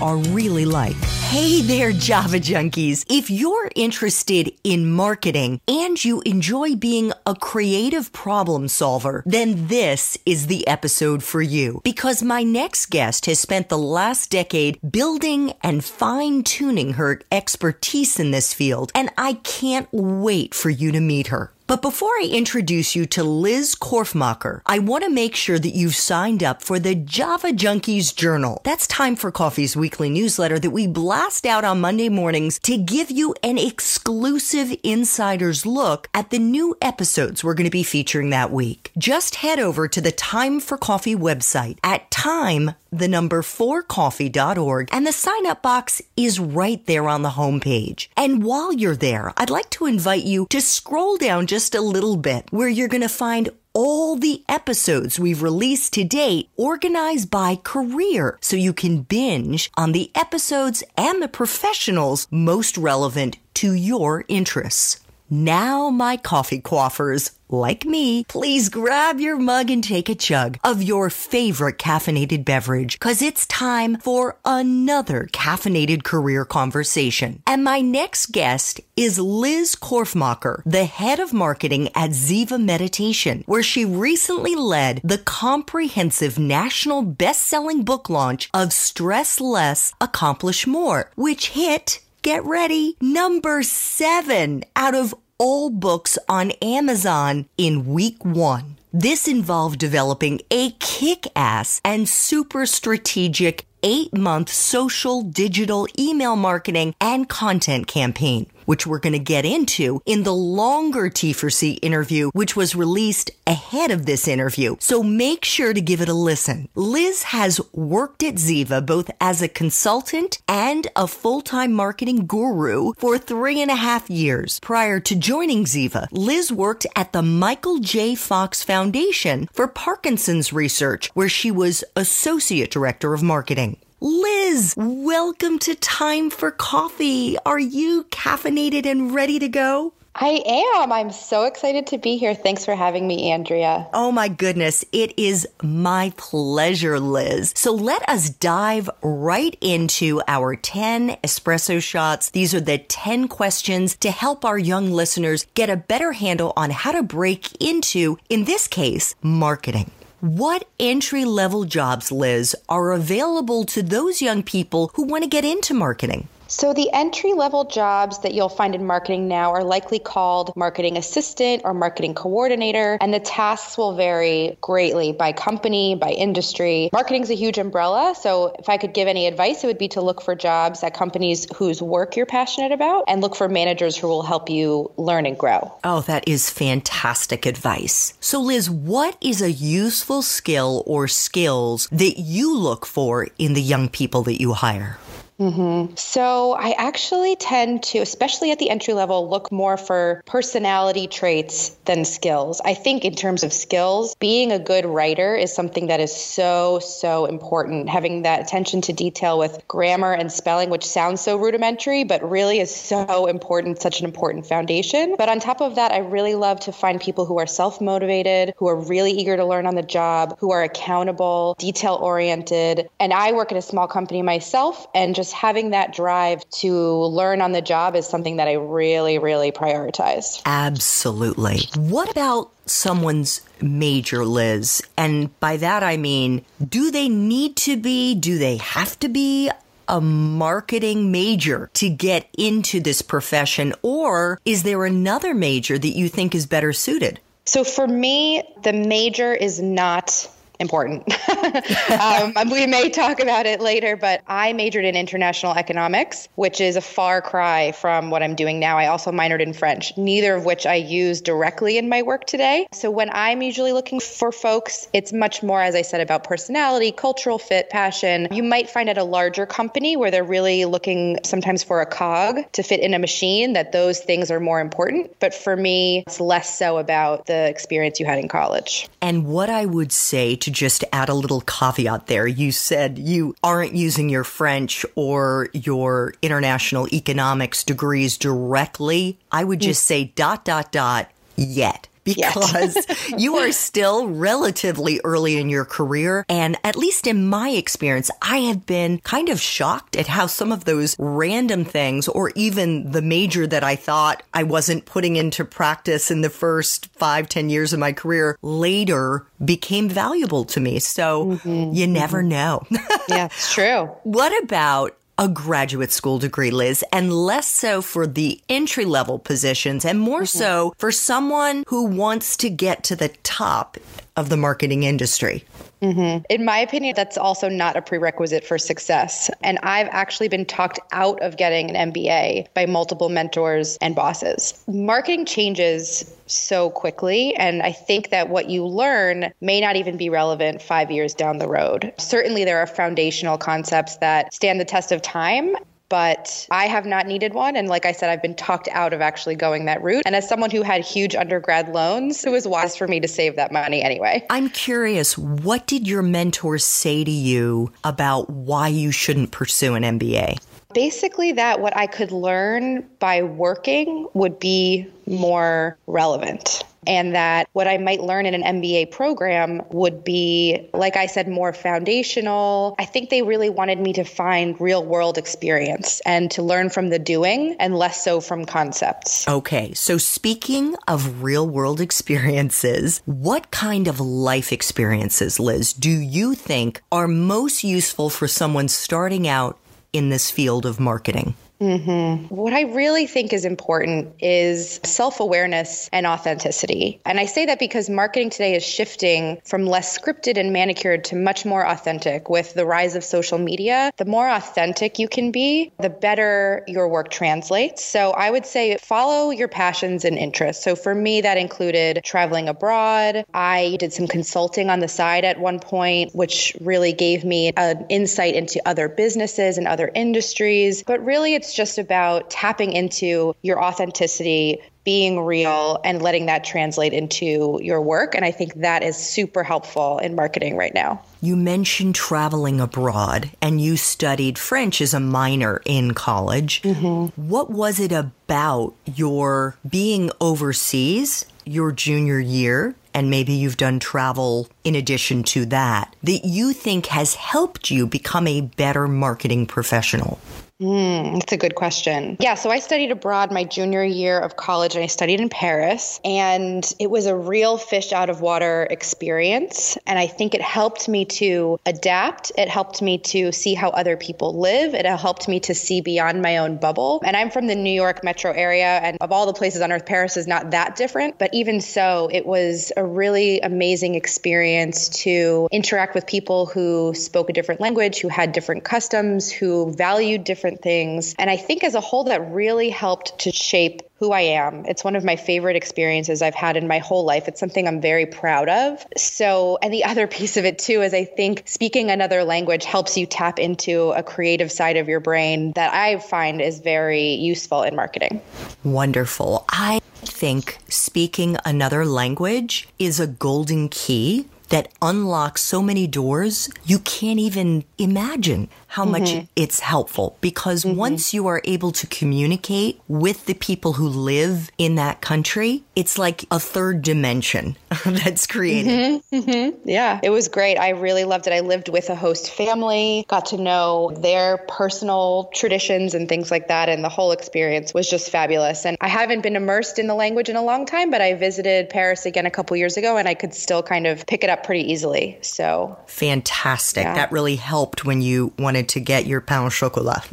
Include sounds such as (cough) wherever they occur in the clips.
are really like. Hey there, Java junkies. If you're interested in marketing and you enjoy being a creative problem solver, then this is the episode for you because my next guest has spent the last decade building and fine tuning her expertise in this field, and I can't wait for you to meet her. But before I introduce you to Liz Korfmacher, I want to make sure that you've signed up for the Java Junkies Journal. That's Time for Coffee's weekly newsletter that we blast out on Monday mornings to give you an exclusive insider's look at the new episodes we're going to be featuring that week. Just head over to the Time for Coffee website at time the number 4coffee.org, and the sign up box is right there on the homepage. And while you're there, I'd like to invite you to scroll down just a little bit where you're going to find all the episodes we've released to date organized by career so you can binge on the episodes and the professionals most relevant to your interests. Now, my coffee quaffers, like me, please grab your mug and take a chug of your favorite caffeinated beverage, cause it's time for another caffeinated career conversation. And my next guest is Liz Korfmacher, the head of marketing at Ziva Meditation, where she recently led the comprehensive national best-selling book launch of Stress Less, Accomplish More, which hit get ready, number seven out of all books on Amazon in week one. This involved developing a kick ass and super strategic eight month social, digital, email marketing, and content campaign which we're going to get into in the longer T4C interview, which was released ahead of this interview. So make sure to give it a listen. Liz has worked at Ziva both as a consultant and a full-time marketing guru for three and a half years. Prior to joining Ziva, Liz worked at the Michael J. Fox Foundation for Parkinson's research, where she was associate director of marketing. Liz, welcome to Time for Coffee. Are you caffeinated and ready to go? I am. I'm so excited to be here. Thanks for having me, Andrea. Oh my goodness. It is my pleasure, Liz. So let us dive right into our 10 espresso shots. These are the 10 questions to help our young listeners get a better handle on how to break into, in this case, marketing. What entry level jobs, Liz, are available to those young people who want to get into marketing? So, the entry level jobs that you'll find in marketing now are likely called marketing assistant or marketing coordinator, and the tasks will vary greatly by company, by industry. Marketing is a huge umbrella. So, if I could give any advice, it would be to look for jobs at companies whose work you're passionate about and look for managers who will help you learn and grow. Oh, that is fantastic advice. So, Liz, what is a useful skill or skills that you look for in the young people that you hire? Mm-hmm. So I actually tend to, especially at the entry level, look more for personality traits than skills. I think in terms of skills, being a good writer is something that is so, so important. Having that attention to detail with grammar and spelling, which sounds so rudimentary, but really is so important, such an important foundation. But on top of that, I really love to find people who are self motivated, who are really eager to learn on the job, who are accountable, detail oriented. And I work at a small company myself and just just having that drive to learn on the job is something that I really, really prioritize. Absolutely. What about someone's major, Liz? And by that I mean, do they need to be, do they have to be a marketing major to get into this profession? Or is there another major that you think is better suited? So for me, the major is not important. (laughs) um, (laughs) we may talk about it later, but I majored in international economics, which is a far cry from what I'm doing now. I also minored in French, neither of which I use directly in my work today. So when I'm usually looking for folks, it's much more, as I said, about personality, cultural fit, passion. You might find at a larger company where they're really looking sometimes for a cog to fit in a machine, that those things are more important. But for me, it's less so about the experience you had in college. And what I would say to to just add a little caveat there. You said you aren't using your French or your international economics degrees directly. I would just say dot, dot, dot, yet because (laughs) you are still relatively early in your career. And at least in my experience, I have been kind of shocked at how some of those random things, or even the major that I thought I wasn't putting into practice in the first five, ten years of my career, later became valuable to me. So mm-hmm. you never mm-hmm. know. yeah, it's true. (laughs) What about a graduate school degree, Liz, and less so for the entry level positions and more mm-hmm. so for someone who wants to get to the top of the marketing industry. Mm-hmm. In my opinion, that's also not a prerequisite for success. And I've actually been talked out of getting an MBA by multiple mentors and bosses. Marketing changes so quickly. And I think that what you learn may not even be relevant five years down the road. Certainly, there are foundational concepts that stand the test of time but I have not needed one. And like I said, I've been talked out of actually going that route. And as someone who had huge undergrad loans, it was wise for me to save that money anyway. I'm curious, what did your mentors say to you about why you shouldn't pursue an MBA? Basically, that what I could learn by working would be more relevant and that what I might learn in an MBA program would be, like I said, more foundational. I think they really wanted me to find real world experience and to learn from the doing and less so from concepts. Okay, so speaking of real world experiences, what kind of life experiences, Liz, do you think are most useful for someone starting out in this field of marketing? Mm-hmm. What I really think is important is self awareness and authenticity. And I say that because marketing today is shifting from less scripted and manicured to much more authentic with the rise of social media. The more authentic you can be, the better your work translates. So I would say follow your passions and interests. So for me, that included traveling abroad. I did some consulting on the side at one point, which really gave me an insight into other businesses and other industries. But really, it's it's just about tapping into your authenticity, being real, and letting that translate into your work. And I think that is super helpful in marketing right now. You mentioned traveling abroad and you studied French as a minor in college. Mm-hmm. What was it about your being overseas your junior year and maybe you've done travel in addition to that, that you think has helped you become a better marketing professional? Mm, that's a good question. Yeah, so I studied abroad my junior year of college and I studied in Paris. And it was a real fish out of water experience. And I think it helped me to adapt. It helped me to see how other people live. It helped me to see beyond my own bubble. And I'm from the New York metro area. And of all the places on earth, Paris is not that different. But even so, it was a really amazing experience to interact with people who spoke a different language, who had different customs, who valued different different things. And I think as a whole, that really helped to shape who I am. It's one of my favorite experiences I've had in my whole life. It's something I'm very proud of. So, and the (laughs) other piece of it too is I think speaking another language helps you tap into a creative side of your brain that I find is very useful in marketing. Wonderful. I think speaking another language is a golden key that unlocks so many doors you can't even imagine how mm-hmm. much it's helpful because mm-hmm. once you are able to communicate with the people who live in that country, it's like a third dimension (laughs) that's created. Mm-hmm. mm-hmm. Yeah, it was great. I really loved it. I lived with a host family, got to know their personal traditions and things like that. And the whole experience was just fabulous. And I haven't been immersed in the language in a long time, but I visited Paris again a couple years ago and I could still kind of pick it up pretty easily. So fantastic. Yeah. That really helped when you wanted wanted to get your pain au chocolat.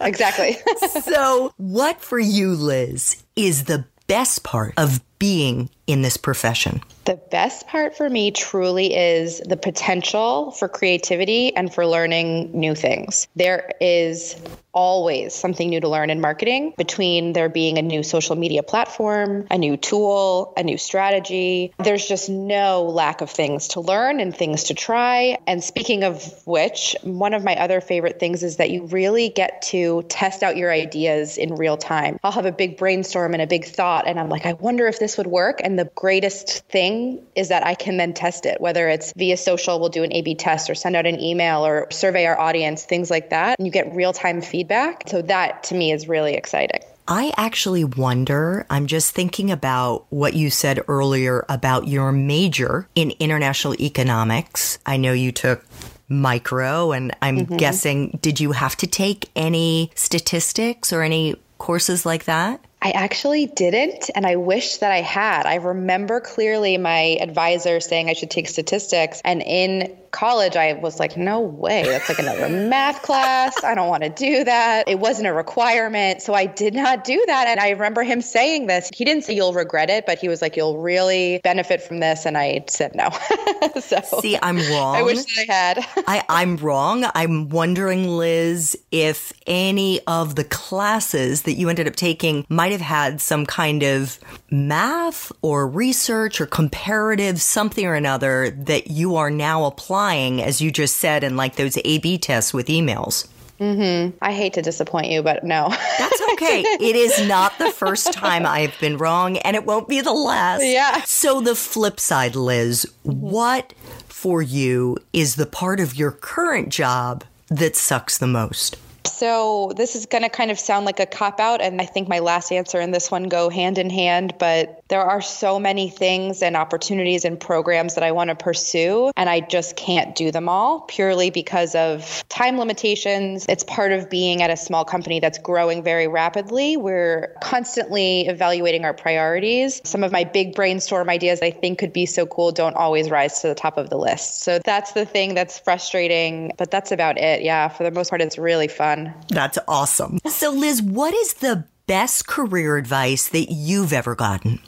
exactly. (laughs) so, what for you, Liz, is the best part of being in this profession? The best part for me truly is the potential for creativity and for learning new things. There is always something new to learn in marketing between there being a new social media platform, a new tool, a new strategy. There's just no lack of things to learn and things to try. And speaking of which, one of my other favorite things is that you really get to test out your ideas in real time. I'll have a big brainstorm and a big thought, and I'm like, I wonder if this this would work. And the greatest thing is that I can then test it, whether it's via social, we'll do an A B test or send out an email or survey our audience, things like that. And you get real time feedback. So that to me is really exciting. I actually wonder, I'm just thinking about what you said earlier about your major in international economics. I know you took micro, and I'm mm-hmm. guessing, did you have to take any statistics or any courses like that? I actually didn't, and I wish that I had. I remember clearly my advisor saying I should take statistics, and in college, I was like, no way. That's like another (laughs) math class. I don't want to do that. It wasn't a requirement. So I did not do that. And I remember him saying this. He didn't say you'll regret it, but he was like, you'll really benefit from this. And I said no. (laughs) so see, I'm wrong. I wish I had. I, I'm wrong. I'm wondering, Liz, if any of the classes that you ended up taking might have had some kind of math or research or comparative something or another that you are now applying applying, as you just said, in like those A B tests with emails. Mm-hmm. I hate to disappoint you, but no. That's (laughs) okay. it is not the first time I've been wrong, and it won't be the last. Yeah. So, the flip side, Liz, what for you is the part of your current job that sucks the most? So this is going to kind of sound like a cop out, and I think my last answer and this one go hand in hand. But there are so many things and opportunities and programs that I want to pursue, and I just can't do them all purely because of time limitations. It's part of being at a small company that's growing very rapidly. We're constantly evaluating our priorities. Some of my big brainstorm ideas I think could be so cool don't always rise to the top of the list. So that's the thing that's frustrating, but that's about it. Yeah, for the most part, it's really fun. That's awesome. So, Liz, what is the best career advice that you've ever gotten?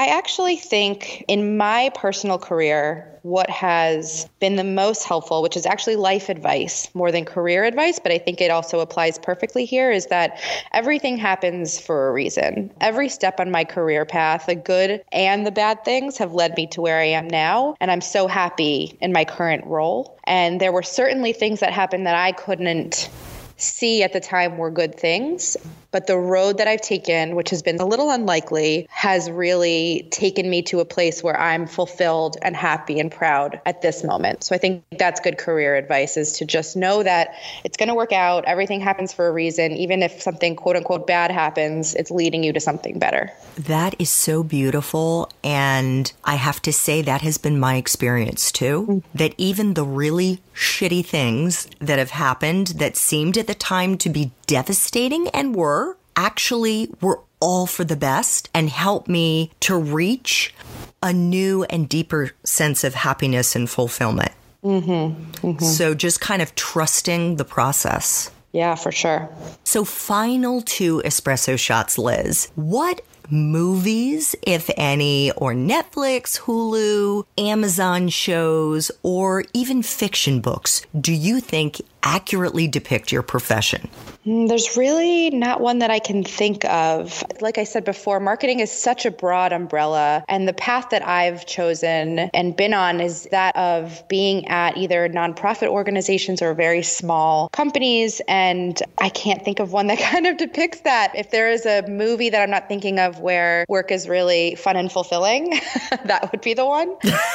I actually think in my personal career, what has been the most helpful, which is actually life advice more than career advice, but I think it also applies perfectly here, is that everything happens for a reason. Every step on my career path, the good and the bad things, have led me to where I am now. And I'm so happy in my current role. And there were certainly things that happened that I couldn't see at the time were good things. But the road that I've taken, which has been a little unlikely, has really taken me to a place where I'm fulfilled and happy and proud at this moment. So I think that's good career advice is to just know that it's going to work out. Everything happens for a reason. Even if something quote unquote bad happens, it's leading you to something better. That is so beautiful. And I have to say, that has been my experience too. Mm-hmm. That even the really shitty things that have happened that seemed at the time to be devastating and were actually were all for the best and helped me to reach a new and deeper sense of happiness and fulfillment. Mm-hmm, mm-hmm. So just kind of trusting the process. Yeah, for sure. So, final two espresso shots, Liz. What movies, if any, or Netflix, Hulu, Amazon shows, or even fiction books do you think accurately depict your profession? Mm, there's really not one that I can think of. Like I said before, marketing is such a broad umbrella, and the path that I've chosen and been on is that of being at either nonprofit organizations or very small companies. And I can't think of one that (laughs) kind of depicts that. If there is a movie that I'm not thinking of where work is really fun and fulfilling, (laughs) that would be the one.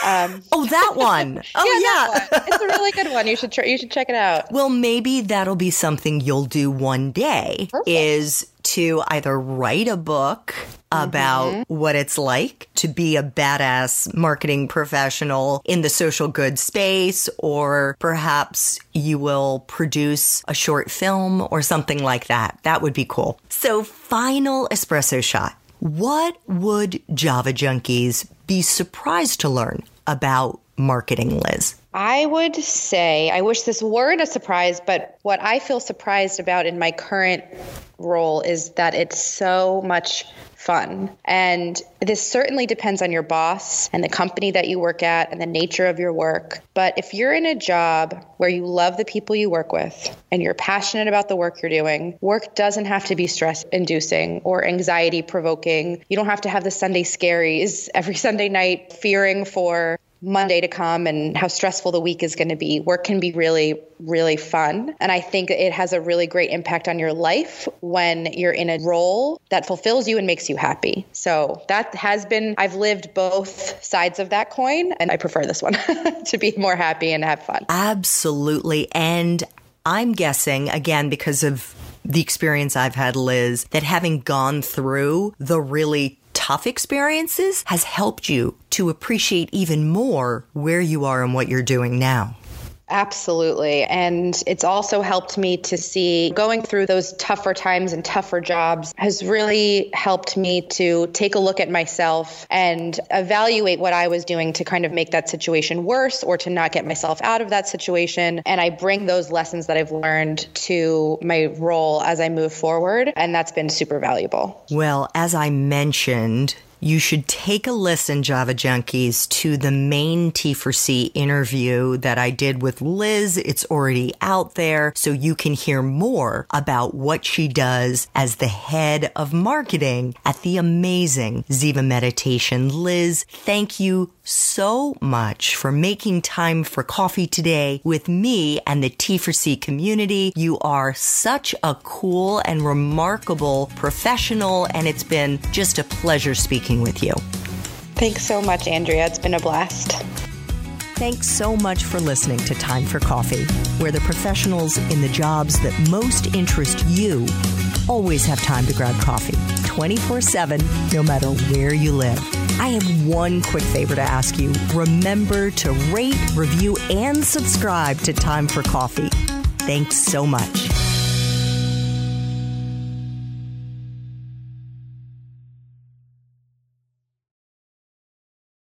Um, (laughs) oh, that one. Oh, yeah. yeah. One. It's a really good one. You should try, you should check it out. Well, maybe that'll be something you'll do one day Perfect. is to either write a book about mm-hmm. what it's like to be a badass marketing professional in the social good space, or perhaps you will produce a short film or something like that. That would be cool. So, final espresso shot. What would Java junkies be surprised to learn about marketing, Liz? I would say, I wish this weren't a surprise, but what I feel surprised about in my current role is that it's so much fun. And this certainly depends on your boss and the company that you work at and the nature of your work. But if you're in a job where you love the people you work with and you're passionate about the work you're doing, work doesn't have to be stress inducing or anxiety provoking. You don't have to have the Sunday scaries every (laughs) Sunday night fearing for Monday to come and how stressful the week is going to be. Work can be really, really fun. And I think it has a really great impact on your life when you're in a role that fulfills you and makes you happy. So that has been, I've lived both sides of that coin, and I prefer this one (laughs) to be more happy and have fun. Absolutely. And I'm guessing, again, because of the experience I've had, Liz, that having gone through the really tough experiences has helped you to appreciate even more where you are and what you're doing now. Absolutely. And it's also helped me to see going through those tougher times and tougher jobs has really helped me to take a look at myself and evaluate what I was doing to kind of make that situation worse or to not get myself out of that situation. And I bring those lessons that I've learned to my role as I move forward. And that's been super valuable. Well, as I mentioned, you should take a listen, Java Junkies, to the main T4C interview that I did with Liz. It's already out there, so you can hear more about what she does as the head of marketing at the amazing Ziva Meditation. Liz, thank you so much for making time for coffee today with me and the T4C community. You are such a cool and remarkable professional, and it's been just a pleasure speaking with you. Thanks so much, Andrea. It's been a blast. Thanks so much for listening to Time for Coffee, where the professionals in the jobs that most interest you always have time to grab coffee 24 7, no matter where you live. I have one quick favor to ask you. Remember to rate, review, and subscribe to Time for Coffee. Thanks so much.